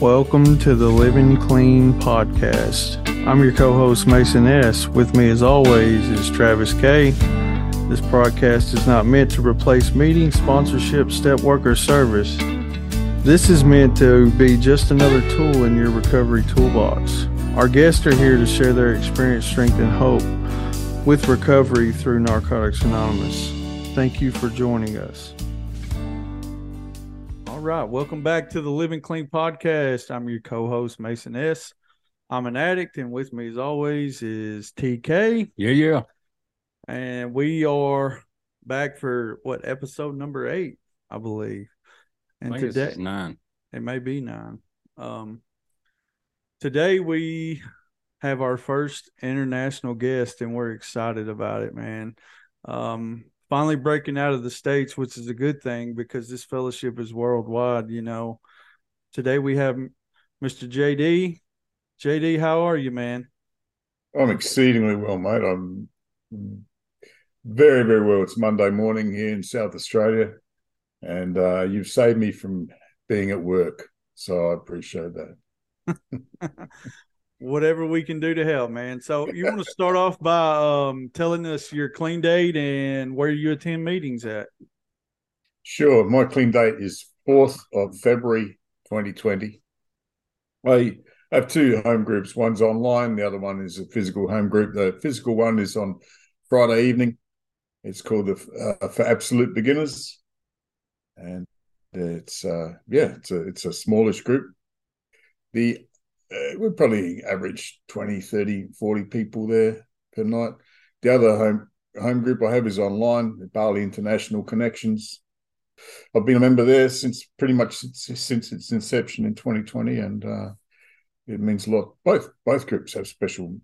Welcome to the Living Clean podcast. I'm your co host, Mason S. With me, as always, is Travis K. This podcast is not meant to replace meeting, sponsorship, step work, or service. This is meant to be just another tool in your recovery toolbox. Our guests are here to share their experience, strength, and hope with recovery through Narcotics Anonymous. Thank you for joining us. Right, welcome back to the Living Clean podcast. I'm your co-host Mason S. I'm an addict, and with me, as always, is TK. Yeah, yeah. And we are back for what episode number eight, I believe. And I today, it's nine. it may be nine. Um, today we have our first international guest, and we're excited about it, man. Um, finally breaking out of the states, which is a good thing because this fellowship is worldwide. You know, today we have Mr. JD. JD, how are you, man? I'm exceedingly well, mate. I'm very, very well. It's Monday morning here in South Australia, and uh, you've saved me from being at work, so I appreciate that. Whatever we can do to help, man. So you want to start off by um, telling us your clean date and where you attend meetings at? Sure. My clean date is 4th of February 2020. I have two home groups. One's online, the other one is a physical home group. The physical one is on Friday evening. It's called the uh, for absolute beginners, and it's uh, yeah, it's a it's a smallish group. The uh, we probably average 20, 30, 40 people there per night. The other home home group I have is online, Bali International Connections. I've been a member there since pretty much since, since its inception in 2020, and uh, it means a lot. Both both groups have special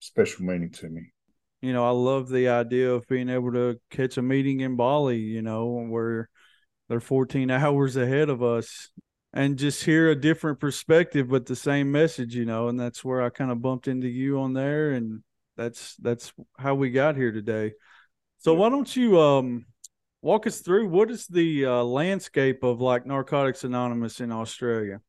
special meaning to me. You know, I love the idea of being able to catch a meeting in Bali. You know, where they're 14 hours ahead of us, and just hear a different perspective, but the same message. You know, and that's where I kind of bumped into you on there, and that's that's how we got here today. So why don't you um walk us through what is the uh, landscape of like Narcotics Anonymous in Australia?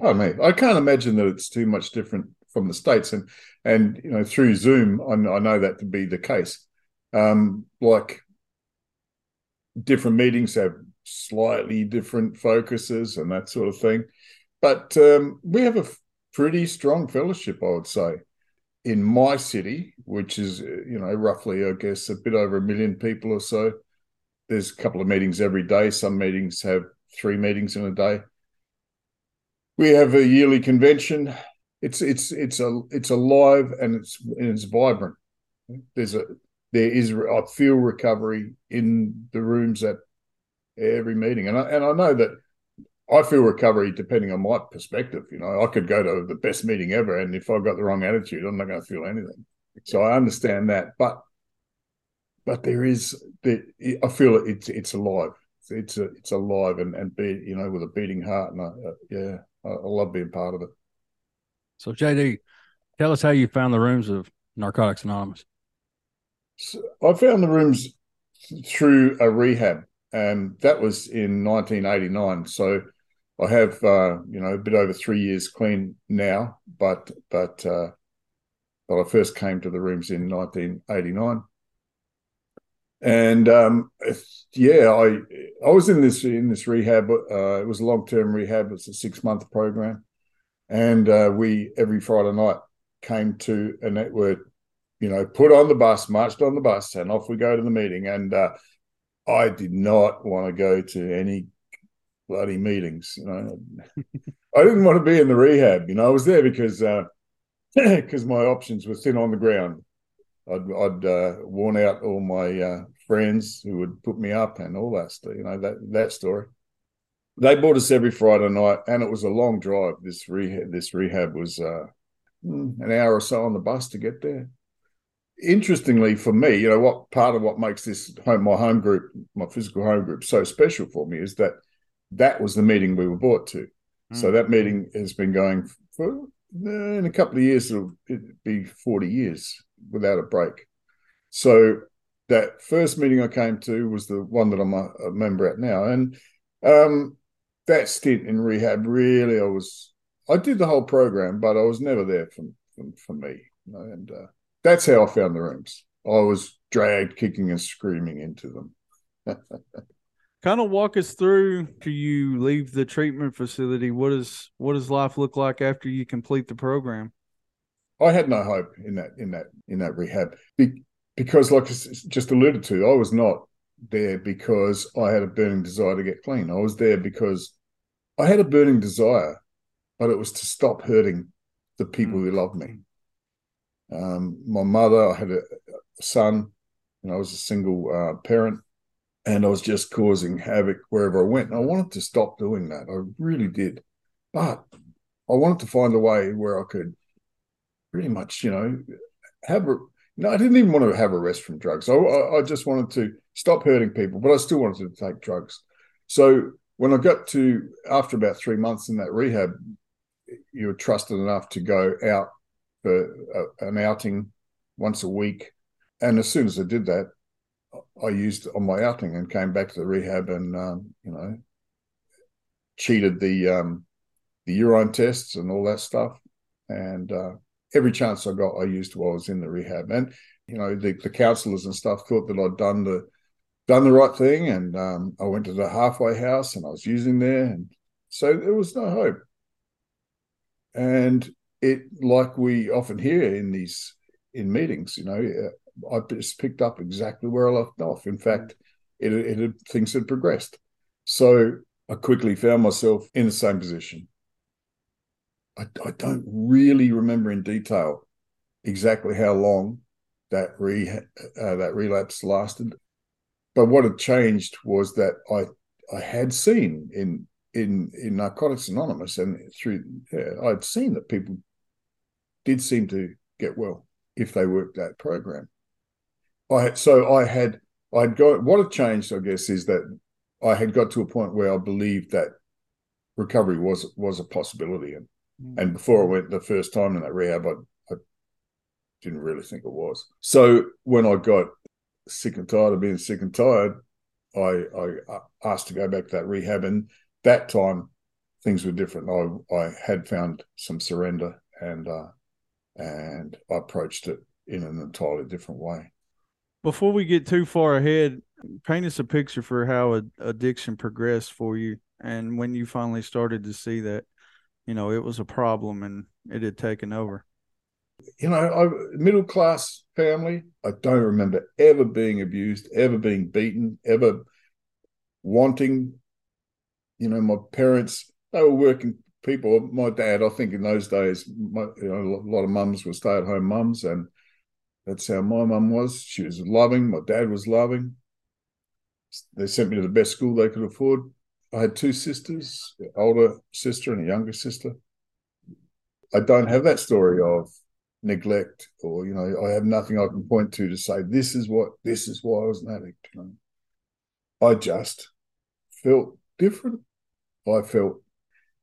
Oh mate, I can't imagine that it's too much different from the states, and and you know through Zoom, I, I know that to be the case. Um, like different meetings have slightly different focuses and that sort of thing, but um, we have a pretty strong fellowship, I would say, in my city, which is you know roughly, I guess, a bit over a million people or so. There's a couple of meetings every day. Some meetings have three meetings in a day we have a yearly convention. It's it's it's a it's alive and it's and it's vibrant. There's a there is I feel recovery in the rooms at every meeting, and I and I know that I feel recovery depending on my perspective. You know, I could go to the best meeting ever, and if I've got the wrong attitude, I'm not going to feel anything. So I understand that, but but there is the I feel it's it's alive. It's a, it's alive and and be you know with a beating heart, and I, uh, yeah, I, I love being part of it. So, JD, tell us how you found the rooms of Narcotics Anonymous. So I found the rooms through a rehab, and that was in 1989. So I have, uh, you know, a bit over three years clean now, but but uh, but I first came to the rooms in 1989, and um, yeah, I I was in this in this rehab. Uh, it was a long term rehab. It's a six month program, and uh, we every Friday night came to a network. You know, put on the bus, marched on the bus, and off we go to the meeting. And uh, I did not want to go to any bloody meetings. You know, I didn't want to be in the rehab. You know, I was there because because my options were thin on the ground. I'd, I'd uh, worn out all my uh, friends who would put me up and all that stuff. You know that that story. They bought us every Friday night, and it was a long drive. This rehab, this rehab was uh, an hour or so on the bus to get there. Interestingly, for me, you know what part of what makes this home, my home group, my physical home group, so special for me is that that was the meeting we were brought to. Mm. So that meeting has been going for in a couple of years. It'll, it'll be forty years without a break. So that first meeting I came to was the one that I'm a, a member at now, and um, that stint in rehab really, I was I did the whole program, but I was never there for for, for me. You know, and uh, that's how I found the rooms. I was dragged kicking and screaming into them. kind of walk us through to you leave the treatment facility. What is what does life look like after you complete the program? I had no hope in that in that in that rehab Be, because, like I just alluded to, I was not there because I had a burning desire to get clean. I was there because I had a burning desire, but it was to stop hurting the people mm. who loved me. Um, my mother, I had a, son, and I was a single uh, parent, and I was just causing havoc wherever I went. And I wanted to stop doing that. I really did, but I wanted to find a way where I could pretty much, you know, have a. No, I didn't even want to have a rest from drugs. I, I just wanted to stop hurting people, but I still wanted to take drugs. So when I got to after about three months in that rehab, you were trusted enough to go out for a, an outing once a week. And as soon as I did that, I used on my outing and came back to the rehab and um, you know cheated the um, the urine tests and all that stuff. And uh, every chance I got, I used while I was in the rehab. And you know the, the counselors and stuff thought that I'd done the done the right thing, and um, I went to the halfway house and I was using there, and so there was no hope. And it, like we often hear in these in meetings, you know, I just picked up exactly where I left off. In fact, it, it had, things had progressed. So I quickly found myself in the same position. I, I don't really remember in detail exactly how long that re uh, that relapse lasted, but what had changed was that I I had seen in in in Narcotics Anonymous and through yeah, I'd seen that people did seem to get well if they worked that program. I so I had I'd got what had changed, I guess, is that I had got to a point where I believed that recovery was was a possibility, and mm. and before I went the first time in that rehab, I, I didn't really think it was. So when I got sick and tired of being sick and tired, I I asked to go back to that rehab, and that time things were different. I I had found some surrender, and uh, and I approached it in an entirely different way before we get too far ahead, paint us a picture for how addiction progressed for you and when you finally started to see that, you know, it was a problem and it had taken over. You know, I, middle class family. I don't remember ever being abused, ever being beaten, ever wanting. You know, my parents they were working people. My dad, I think, in those days, my, you know, a lot of mums were stay at home mums, and that's how my mum was. She was loving. My dad was loving. They sent me to the best school they could afford. I had two sisters, an older sister and a younger sister. I don't have that story of neglect or, you know, I have nothing I can point to to say, this is what, this is why I was an addict. You know? I just felt different. I felt,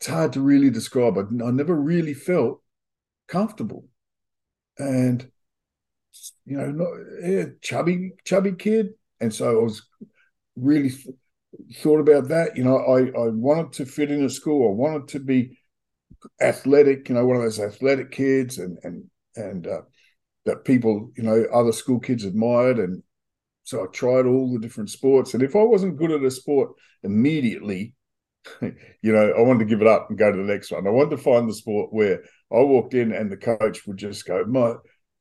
it's hard to really describe. I, I never really felt comfortable. And you know, not, yeah, chubby, chubby kid. And so I was really th- thought about that. You know, I, I wanted to fit in a school. I wanted to be athletic, you know, one of those athletic kids and, and, and, uh, that people, you know, other school kids admired. And so I tried all the different sports. And if I wasn't good at a sport immediately, you know, I wanted to give it up and go to the next one. I wanted to find the sport where I walked in and the coach would just go, my,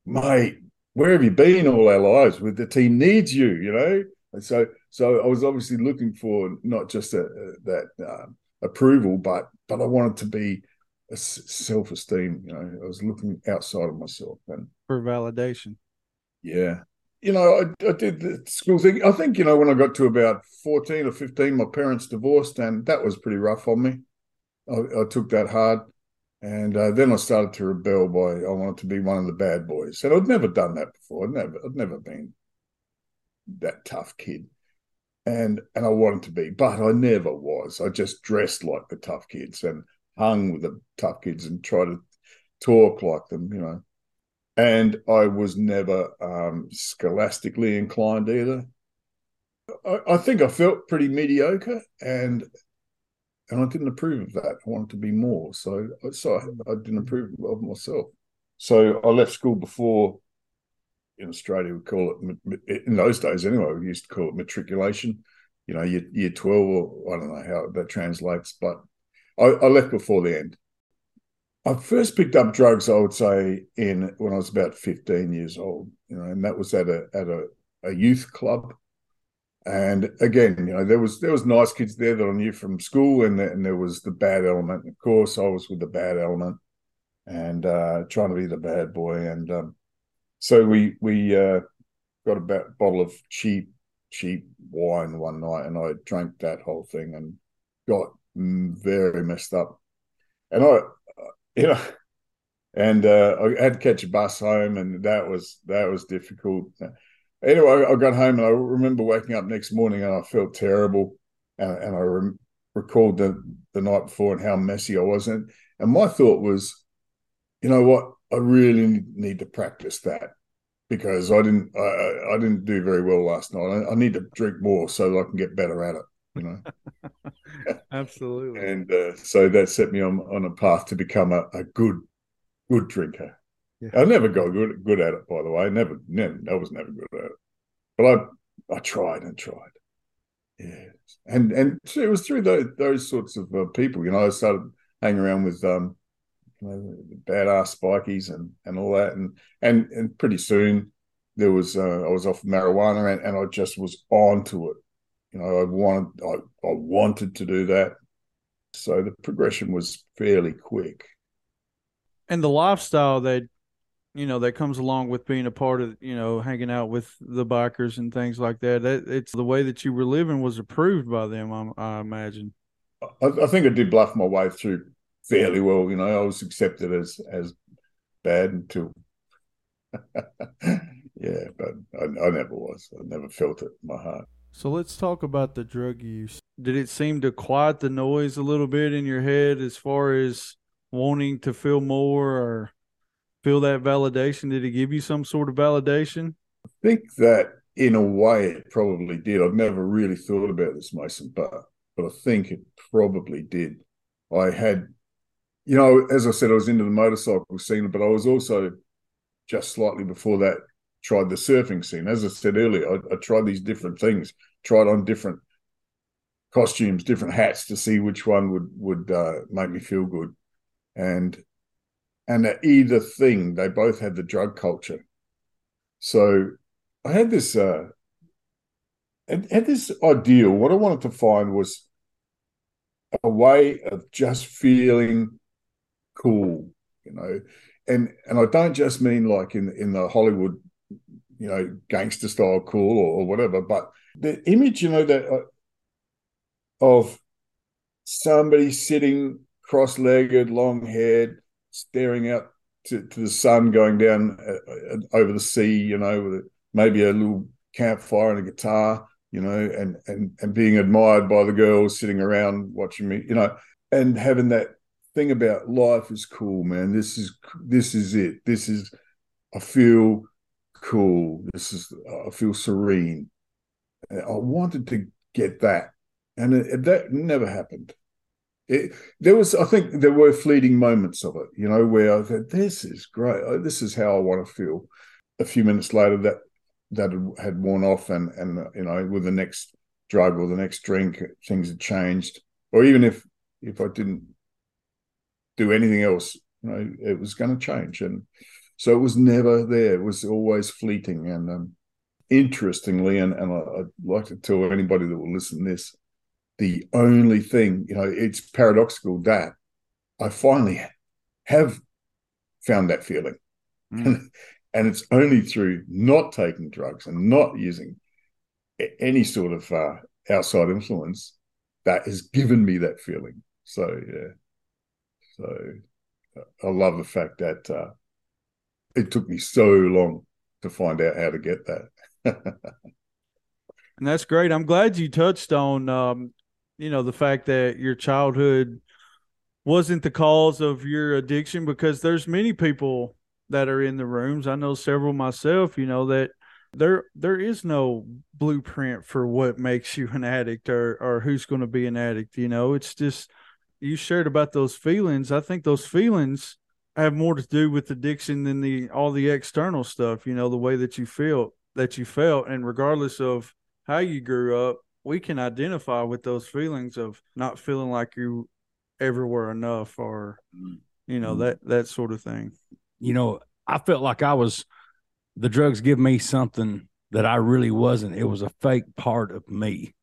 mate, where have you been all our lives? With the team needs you, you know. And so, so I was obviously looking for not just a, a, that uh, approval, but but I wanted to be a self esteem. You know, I was looking outside of myself and for validation. Yeah, you know, I, I did the school thing. I think you know when I got to about fourteen or fifteen, my parents divorced, and that was pretty rough on me. I, I took that hard. And uh, then I started to rebel by I wanted to be one of the bad boys, and I'd never done that before. I'd never, I'd never been that tough kid, and and I wanted to be, but I never was. I just dressed like the tough kids and hung with the tough kids and tried to talk like them, you know. And I was never um, scholastically inclined either. I, I think I felt pretty mediocre, and and I didn't approve of that. I wanted to be more, so so I, I didn't approve of myself. So I left school before. In Australia, we call it in those days anyway. We used to call it matriculation. You know, year, year twelve, or I don't know how that translates, but I, I left before the end. I first picked up drugs, I would say, in when I was about fifteen years old. You know, and that was at a at a, a youth club and again, you know, there was there was nice kids there that I knew from school, and, and there was the bad element. Of course, I was with the bad element, and uh, trying to be the bad boy. And um, so we we uh, got a bottle of cheap cheap wine one night, and I drank that whole thing and got very messed up. And I, you know, and uh, I had to catch a bus home, and that was that was difficult. Anyway, I got home and I remember waking up next morning and I felt terrible, and, and I re- recalled the the night before and how messy I was, and and my thought was, you know what, I really need to practice that because I didn't I, I didn't do very well last night. I, I, need to drink more so that I can get better at it. You know, absolutely. And uh, so that set me on on a path to become a, a good good drinker. Yeah. I never got good good at it, by the way. Never, never, I was never good at it. But I, I tried and tried. Yeah, and and it was through those those sorts of uh, people. You know, I started hanging around with um, you know, badass spikies and and all that, and and and pretty soon there was uh, I was off marijuana, and, and I just was on to it. You know, I wanted I, I wanted to do that, so the progression was fairly quick. And the lifestyle that you know that comes along with being a part of you know hanging out with the bikers and things like that that it's the way that you were living was approved by them i, I imagine. I, I, think i did bluff my way through fairly well you know i was accepted as as bad until yeah but I, I never was. I never felt it in my heart so let's talk about the drug use did it seem to quiet the noise a little bit in your head as far as wanting to feel more or feel that validation? Did it give you some sort of validation? I think that in a way it probably did. I've never really thought about this, Mason, but but I think it probably did. I had, you know, as I said, I was into the motorcycle scene, but I was also just slightly before that tried the surfing scene. As I said earlier, I, I tried these different things, tried on different costumes, different hats to see which one would would uh, make me feel good. And and at either thing, they both had the drug culture. So I had this uh had, had this ideal. What I wanted to find was a way of just feeling cool, you know. And and I don't just mean like in in the Hollywood, you know, gangster style cool or, or whatever, but the image, you know, that uh, of somebody sitting cross-legged, long-haired, staring out to, to the sun going down uh, uh, over the sea, you know, with maybe a little campfire and a guitar, you know, and and and being admired by the girls sitting around watching me, you know, and having that thing about life is cool, man. This is this is it. This is I feel cool. This is I feel serene. I wanted to get that, and it, that never happened. It, there was, I think, there were fleeting moments of it, you know, where I thought, "This is great. Oh, this is how I want to feel." A few minutes later, that that had worn off, and and you know, with the next drug or the next drink, things had changed. Or even if if I didn't do anything else, you know, it was going to change, and so it was never there. It was always fleeting, and um, interestingly, and and I, would like to tell anybody that will listen to this the only thing, you know, it's paradoxical that I finally have found that feeling. Mm. and it's only through not taking drugs and not using any sort of uh, outside influence that has given me that feeling. So, yeah. So I love the fact that uh, it took me so long to find out how to get that. and that's great. I'm glad you touched on um, you know the fact that your childhood wasn't the cause of your addiction because there's many people that are in the rooms i know several myself you know that there there is no blueprint for what makes you an addict or or who's going to be an addict you know it's just you shared about those feelings i think those feelings have more to do with addiction than the all the external stuff you know the way that you feel that you felt and regardless of how you grew up we can identify with those feelings of not feeling like you ever were enough or you know that that sort of thing You know, I felt like I was the drugs give me something that I really wasn't. It was a fake part of me,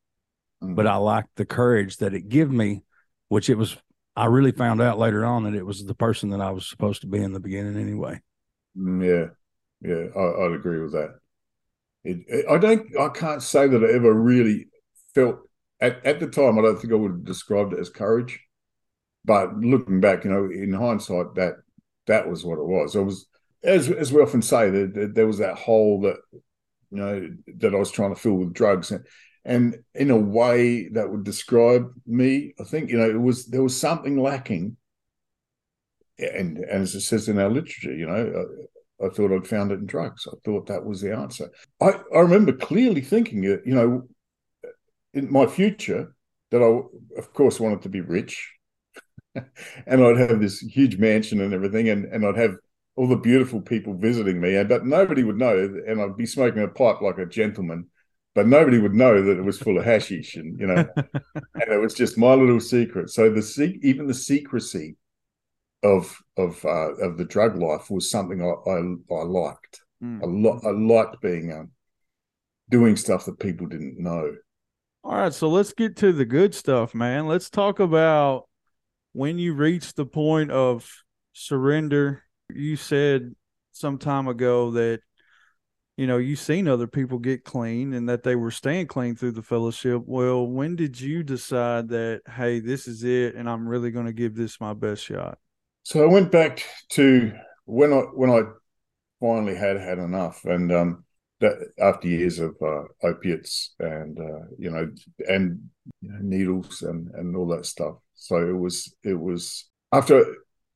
Mm. but I liked the courage that it gave me, which it was. I really found out later on that it was the person that I was supposed to be in the beginning anyway. Mm, yeah, yeah, I, I'd agree with that. It, it, I don't, I can't say that I ever really felt at, at the time. I don't think I would have described it as courage, but looking back, you know, in hindsight, that that was what it was. It was as as we often say that, that there was that hole that you know that I was trying to fill with drugs, and and in a way that would describe me. I think you know it was there was something lacking, and and as it says in our literature, you know. I thought I'd found it in drugs. I thought that was the answer. I, I remember clearly thinking, uh, you know, in my future, that I, of course, wanted to be rich, and I'd have this huge mansion and everything, and, and I'd have all the beautiful people visiting me, and but nobody would know, and I'd be smoking a pipe like a gentleman, but nobody would know that it was full of hashish, and you know, and it was just my little secret. So the even the secrecy of of uh, of the drug life was something I I, I liked. Mm. A lot. I liked being um, doing stuff that people didn't know. All right, so let's get to the good stuff, man. Let's talk about when you reached the point of surrender. You said some time ago that you know you've seen other people get clean and that they were staying clean through the fellowship. Well, when did you decide that hey, this is it, and I'm really going to give this my best shot? So I went back to when I when I finally had had enough, and um, that after years of uh, opiates and uh, you know and you know, needles and and all that stuff. So it was it was after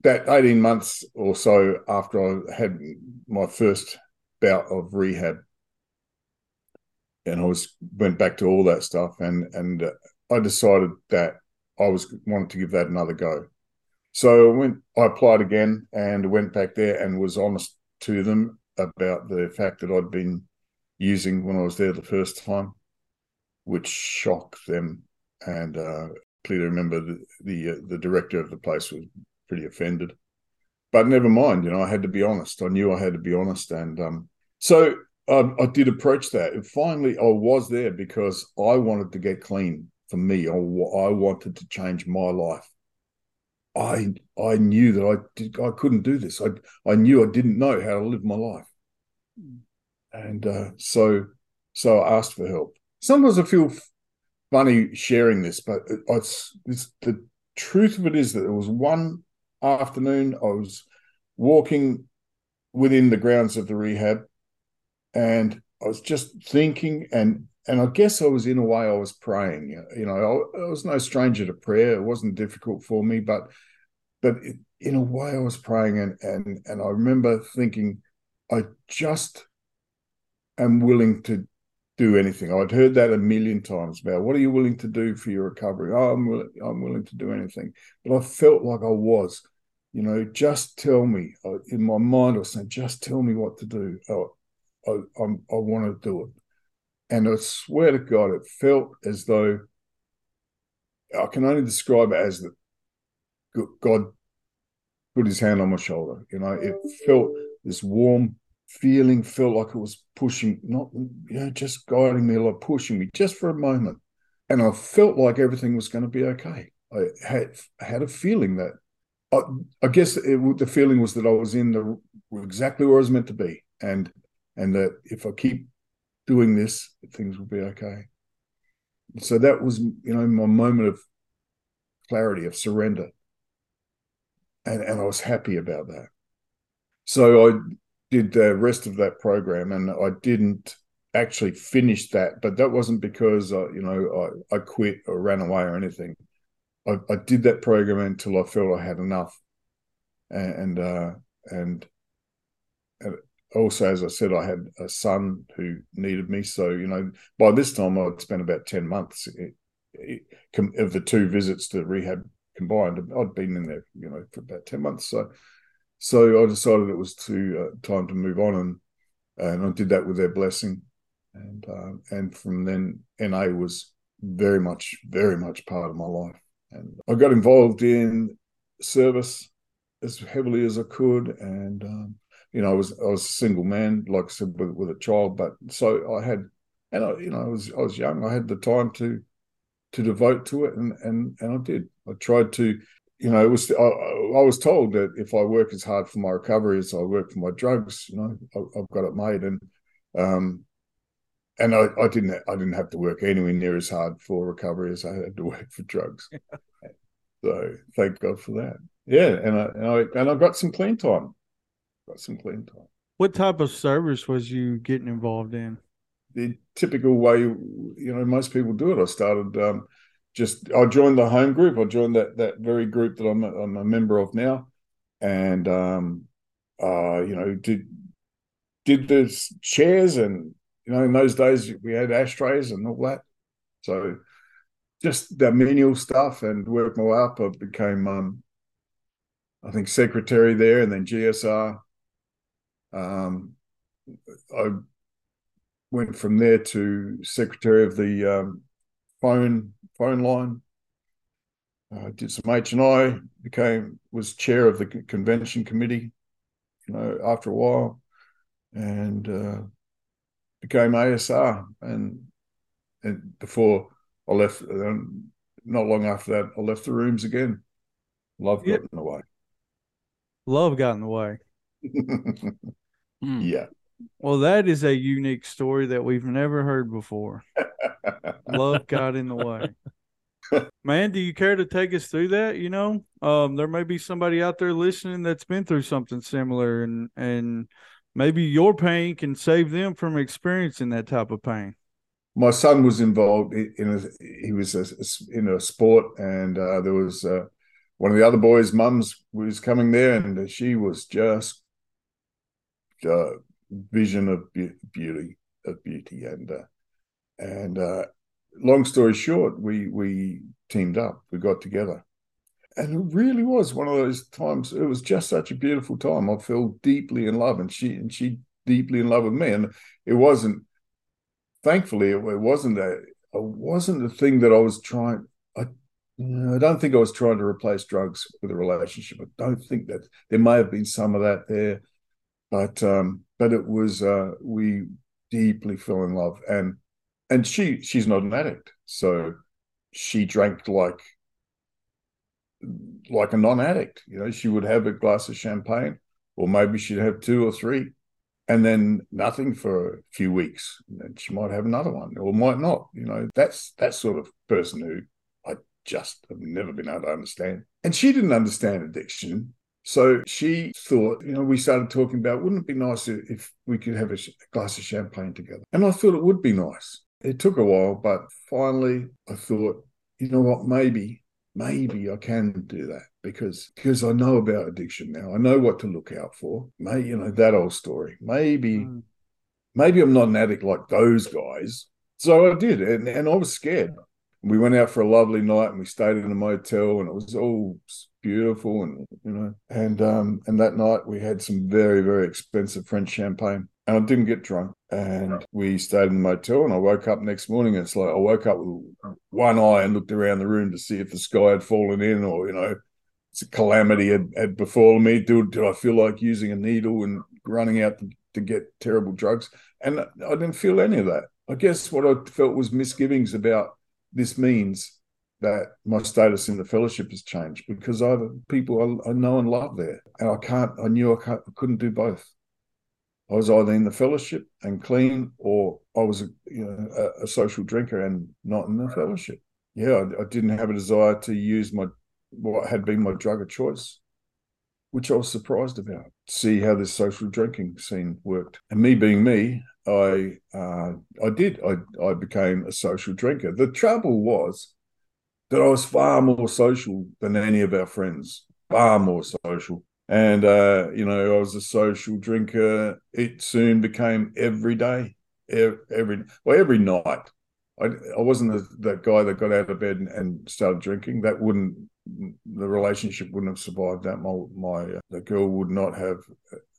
that eighteen months or so after I had my first bout of rehab, and I was went back to all that stuff, and and uh, I decided that I was wanted to give that another go. So I went, I applied again and went back there and was honest to them about the fact that I'd been using when I was there the first time, which shocked them. And uh, clearly remember the the, uh, the director of the place was pretty offended. But never mind, you know, I had to be honest. I knew I had to be honest, and um, so I, I did approach that. And finally, I was there because I wanted to get clean for me. I, I wanted to change my life. I I knew that I did, I couldn't do this. I I knew I didn't know how to live my life, and uh, so so I asked for help. Sometimes I feel funny sharing this, but it's, it's the truth of it is that there was one afternoon I was walking within the grounds of the rehab, and I was just thinking and and I guess I was in a way I was praying. You know, I, I was no stranger to prayer. It wasn't difficult for me, but but it, in a way I was praying, and and and I remember thinking, I just am willing to do anything. I'd heard that a million times about what are you willing to do for your recovery? Oh, I'm willing, I'm willing to do anything. But I felt like I was, you know, just tell me. Uh, in my mind, I was saying, just tell me what to do. Oh, I, I want to do it. And I swear to God, it felt as though I can only describe it as that God put his hand on my shoulder. You know, it felt this warm feeling, felt like it was pushing, not, you know, just guiding me, like pushing me just for a moment. And I felt like everything was going to be okay. I had had a feeling that, I, I guess it, the feeling was that I was in the exactly where I was meant to be, and and that if I keep doing this, things will be okay. So that was, you know, my moment of clarity, of surrender. And, and I was happy about that. So I did the rest of that program and I didn't actually finish that, but that wasn't because, uh, you know, I, I quit or ran away or anything. I, I did that program until I felt I had enough. And, uh, and, and also, as I said, I had a son who needed me. So, you know, by this time I'd spent about 10 months of the two visits to rehab combined. I'd been in there, you know, for about 10 months. So, so I decided it was to uh, time to move on, and and I did that with their blessing, and uh, and from then NA was very much very much part of my life, and I got involved in service as heavily as I could, and um, you know I was I was a single man, like I said, with, with a child, but so I had, and I you know I was I was young, I had the time to to devote to it, and and and I did. I tried to you know, it was I, I, was told that if I work as hard for my recovery as I work for my drugs, you know, I, have got it made, and um, and I, I didn't I didn't have to work anywhere near as hard for recovery as I had to work for drugs. so thank God for that. Yeah, and I and I and I got some clean time. Got some clean time. What type of service was you getting involved in? The typical way, you know, most people do it. I started. Um, just I joined the home group. I joined that that very group that I'm a, I'm a member of now, and um, uh, you know did did the chairs and you know in those days we had ashtrays and all that, so just the menial stuff and worked my way up. I became um, I think secretary there, and then GSR. Um, I went from there to secretary of the um, phone phone line. Uh, did some H and I. Became was chair of the convention committee. You know, after a while, and uh, became ASR. And and before I left, um, not long after that, I left the rooms again. Love got in the way. Love got in the way. Mm. Yeah. Well, that is a unique story that we've never heard before. Love got in the way. Man, do you care to take us through that? You know, um, there may be somebody out there listening that's been through something similar, and and maybe your pain can save them from experiencing that type of pain. My son was involved in a, he was a, in a sport, and uh, there was uh, one of the other boys' mums was coming there, and she was just uh, vision of beauty of beauty, and uh, and uh, long story short, we we teamed up. We got together, and it really was one of those times. It was just such a beautiful time. I fell deeply in love, and she and she deeply in love with me. And it wasn't. Thankfully, it, it wasn't a. It wasn't the thing that I was trying. I, I don't think I was trying to replace drugs with a relationship. I don't think that there may have been some of that there, but um, but it was uh, we deeply fell in love and and she she's not an addict, so she drank like like a non-addict. You know, she would have a glass of champagne, or maybe she'd have two or three, and then nothing for a few weeks. And she might have another one, or might not. You know, that's that sort of person who I just have never been able to understand. And she didn't understand addiction. So she thought, you know, we started talking about wouldn't it be nice if we could have a glass of champagne together? And I thought it would be nice it took a while, but finally I thought, you know what, maybe, maybe I can do that because because I know about addiction now. I know what to look out for. May you know that old story. Maybe mm. maybe I'm not an addict like those guys. So I did, and, and I was scared. We went out for a lovely night and we stayed in a motel and it was all beautiful and you know and um and that night we had some very very expensive French champagne and I didn't get drunk. And we stayed in the motel. And I woke up next morning. And it's like I woke up with one eye and looked around the room to see if the sky had fallen in, or you know, it's a calamity had, had befallen me. Did, did I feel like using a needle and running out to, to get terrible drugs? And I didn't feel any of that. I guess what I felt was misgivings about this means that my status in the fellowship has changed because I have people I, I know and love there, and I can't. I knew I, can't, I couldn't do both. I was either in the fellowship and clean, or I was a, you know, a, a social drinker and not in the fellowship. Yeah, I, I, didn't have a desire to use my what had been my drug of choice, which I was surprised about. See how this social drinking scene worked, and me being me, I uh, I did. I I became a social drinker. The trouble was that I was far more social than any of our friends, far more social and uh, you know I was a social drinker. It soon became every day, every well every night. I, I wasn't the, that guy that got out of bed and, and, started drinking. That wouldn't the relationship wouldn't have survived that. My my uh, the girl would not have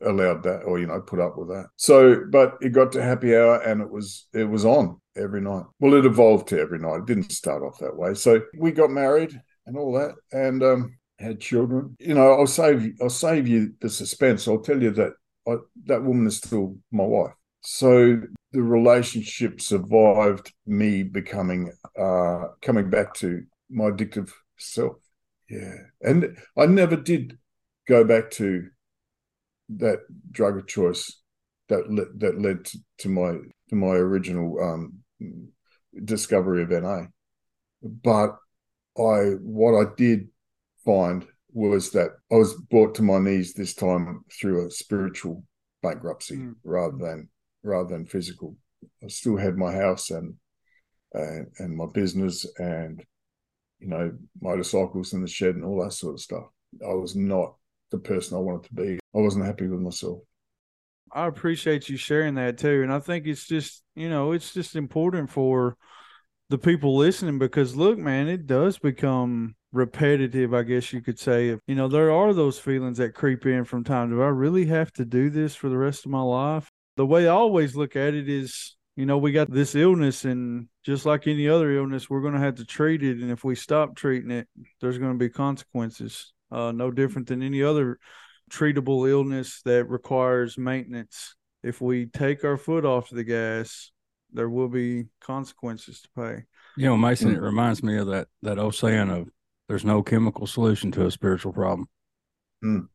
allowed that, or you know, put up with that. So, but it got to happy hour, and it was it was on every night. Well, it evolved to every night. It didn't start off that way. So we got married and all that, and um, had children. You know, I'll save I'll save you the suspense. I'll tell you that I, that woman is still my wife. So the relationship survived me becoming uh coming back to my addictive self. Yeah. And I never did go back to that drug of choice that le- that led to, to, my to my original um discovery of NA. But I what I did find was that I was brought to my knees this time through a spiritual bankruptcy mm. rather than rather than physical. I still had my house and and, and my business and you know motorcycles in the shed and all that sort of stuff. I was not the person I wanted to be. I wasn't happy with myself. I appreciate you sharing that too, and I think it's just you know it's just important for the people listening because look, man, it does become repetitive, I guess you could say. You know, there are those feelings that creep in from time to I really have to do this for the rest of my life the way I always look at it is, you know, we got this illness, and just like any other illness, we're going to have to treat it. And if we stop treating it, there's going to be consequences. Uh, no different than any other treatable illness that requires maintenance. If we take our foot off the gas, there will be consequences to pay. You know, Mason, it reminds me of that that old saying of "There's no chemical solution to a spiritual problem." Mm.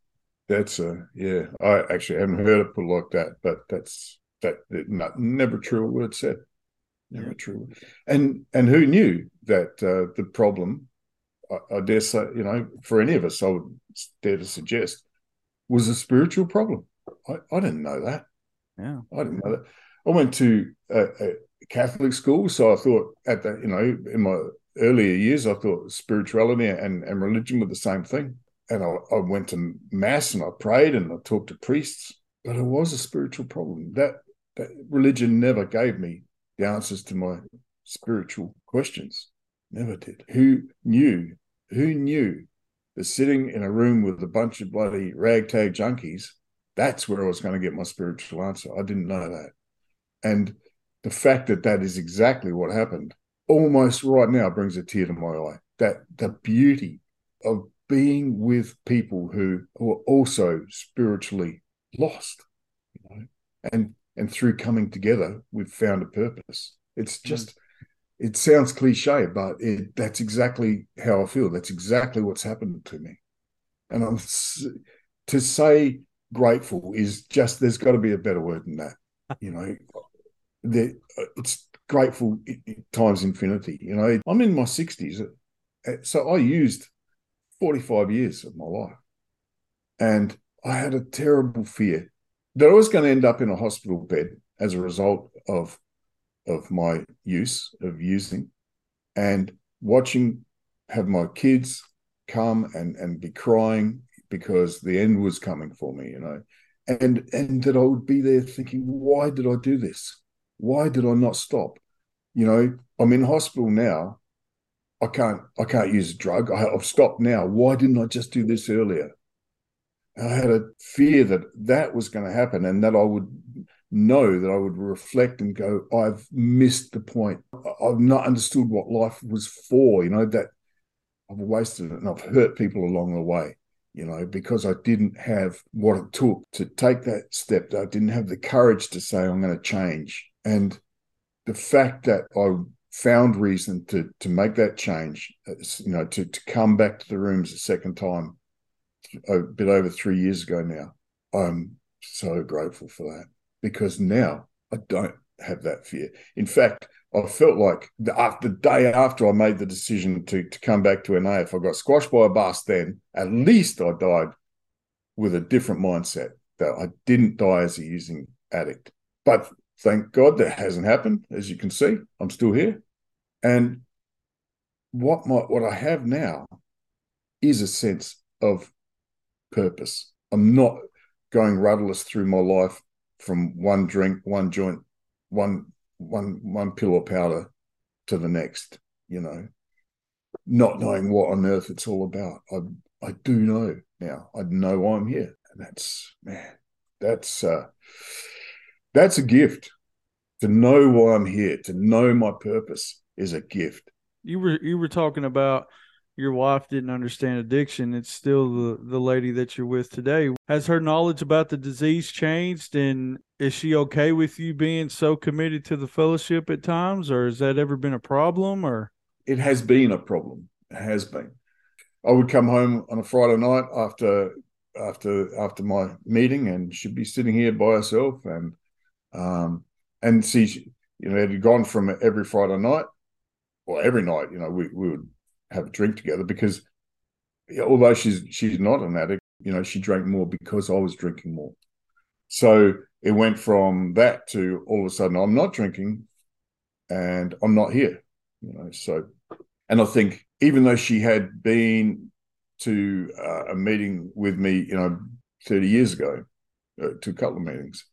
That's a yeah. I actually haven't heard it put like that, but that's that not, never true what it said. Never yeah. true. And and who knew that uh, the problem? I, I dare say, you know, for any of us, I would dare to suggest, was a spiritual problem. I, I didn't know that. Yeah, I didn't know that. I went to a, a Catholic school, so I thought at that, you know, in my earlier years, I thought spirituality and, and religion were the same thing and I, I, went to mass and I prayed and I talked to priests, but it was a spiritual problem. That that religion never gave me the answers to my spiritual questions. Never did. Who knew? Who knew that sitting in a room with a bunch of bloody ragtag junkies, that's where I was going to get my spiritual answer. I didn't know that. And the fact that that is exactly what happened almost right now brings a tear to my eye. That the beauty of being with people who, who are also spiritually lost, you know, and and through coming together, we've found a purpose. It's mm. just. It sounds cliche, but it, that's exactly how I feel. That's exactly what's happened to me, and I'm to say grateful is just there's got to be a better word than that, you know. the, it's grateful times infinity. You know, I'm in my 60s, uh, so I used 45 years of my life. And I had a terrible fear that I was going to end up in a hospital bed as a result of of my use of using and watching have my kids come and and be crying because the end was coming for me you know and and that I would be there thinking why did I do this why did I not stop you know I'm in hospital now I can't I can't use a drug. I, have stopped now. Why didn't I just do this earlier? I had a fear that that was going to happen, and that I would know that I would reflect and go, I've missed the point. I've not understood what life was for. You know that I've wasted it and I've hurt people along the way. You know because I didn't have what it took to take that step. I didn't have the courage to say I'm going to change, and the fact that I found reason to to make that change. Uh, you know, to to come back to the rooms a second time, a bit over three years ago now. I'm so grateful for that because now I don't have that fear. In fact, I felt like the, after, the day after I made the decision to to come back to NA, if I got squashed by a bus, then at least I died with a different mindset that I didn't die as a using addict. But Thank God that hasn't happened. As you can see, I'm still here. And what my what I have now is a sense of purpose. I'm not going rudderless through my life from one drink, one joint, one one one pill or powder to the next. You know, not knowing what on earth it's all about. I I do know now. I know why I'm here, and that's man, that's uh, that's a gift. To know why I'm here, to know my purpose is a gift. You were you were talking about your wife didn't understand addiction. It's still the the lady that you're with today. Has her knowledge about the disease changed, and is she okay with you being so committed to the fellowship at times, or has that ever been a problem? Or it has been a problem. It has been. I would come home on a Friday night after after after my meeting, and she'd be sitting here by herself, and um, and see, you know, it had gone from every Friday night, or every night, you know, we we would have a drink together because although she's she's not an addict, you know, she drank more because I was drinking more. So it went from that to all of a sudden I'm not drinking and I'm not here, you know. So, and I think even though she had been to uh, a meeting with me, you know, 30 years ago, uh, to a couple of meetings,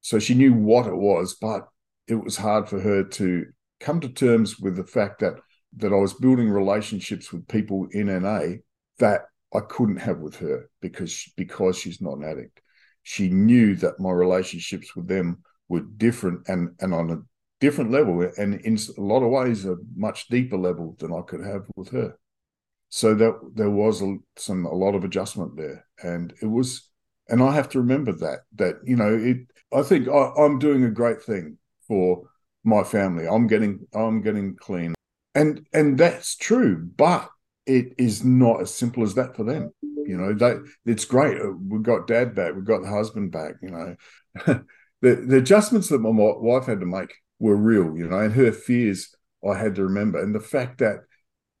so she knew what it was, but it was hard for her to come to terms with the fact that that I was building relationships with people in NA that I couldn't have with her because because she's not an addict. She knew that my relationships with them were different and and on a different level and in a lot of ways a much deeper level than I could have with her. So that there was a, some a lot of adjustment there, and it was, and I have to remember that that you know it. I think I, I'm doing a great thing for my family. I'm getting I'm getting clean and and that's true but it is not as simple as that for them. You know they it's great uh, we've got dad back we've got the husband back you know. The, the adjustments that my wife had to make were real you know and her fears i had to remember. And the fact that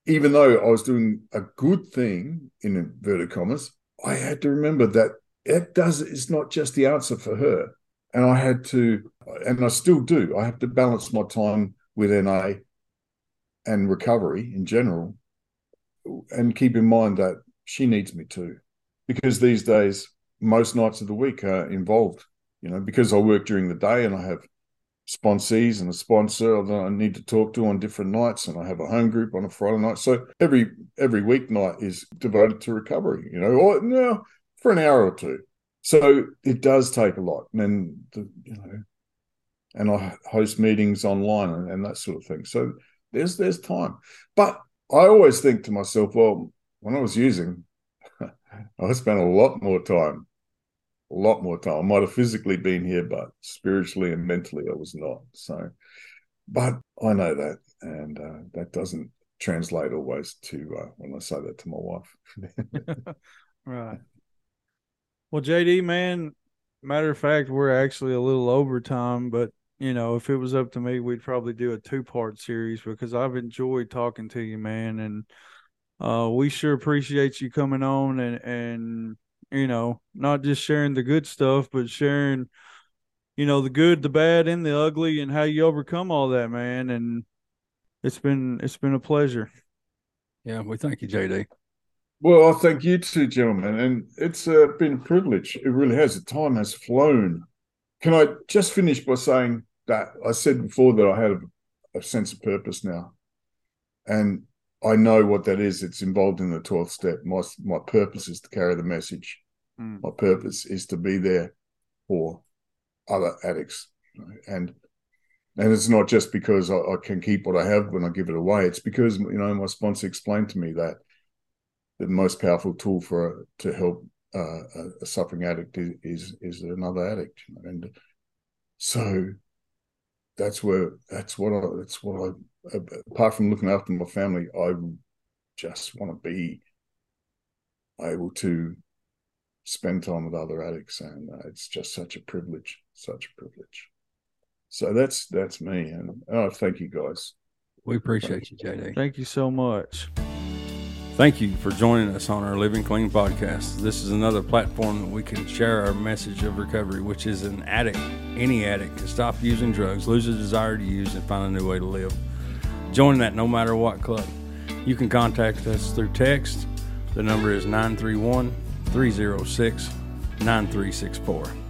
even though i was doing a good thing in inverted commas i had to remember that it does it's not just the answer for her. And i had to and i still do i have to balance my time with na and recovery in general. And keep in mind that she needs me too, because these days, most nights of the week are involved, you know, because I work during the day and I have sponsees and a sponsor that I need to talk to on different nights, and I have a home group on a Friday night. So every every weeknight is devoted to recovery, you know, or no, for an hour or two. So it does take a lot, and the, you know, and I host meetings online and, and that sort of thing. So there's there's time. But I always think to myself, well, when I was using, I spent a lot more time, a lot more time. I might have physically been here, but spiritually and mentally, I was not. So, but I know that, and uh, that doesn't translate always to uh, when I say that to my wife. right. Well, JD, man, matter of fact, we're actually a little over time, but you know, if it was up to me, we'd probably do a two part series because I've enjoyed talking to you, man. And uh, we sure appreciate you coming on and, and, you know, not just sharing the good stuff, but sharing, you know, the good, the bad, and the ugly and how you overcome all that, man. And it's been, it's been a pleasure. Yeah. We thank you, JD. Well, I thank you too, gentlemen. And it's uh, been a privilege. It really has. The time has flown. Can I just finish by saying that I said before that I had a, a sense of purpose now, and I know what that is. It's involved in the twelfth step. My my purpose is to carry the message. Mm. My purpose is to be there for other addicts, and and it's not just because I, I, can keep what I have when I give it away. It's because you know my sponsor explained to me that the most powerful tool for to help uh, a, a, suffering addict is, is, is another addict, and so that's where that's what I that's what I apart from looking after my family, I just want to be able to spend time with other addicts, and uh, it's just such a privilege, such a privilege. So that's that's me, and oh, thank you guys. We appreciate you, JD. Thank you so much. Thank you for joining us on our Living Clean podcast. This is another platform that we can share our message of recovery, which is an addict, any addict, can stop using drugs, lose a desire to use, and find a new way to live. Join that no matter what club. You can contact us through text. The number is 931 306 9364.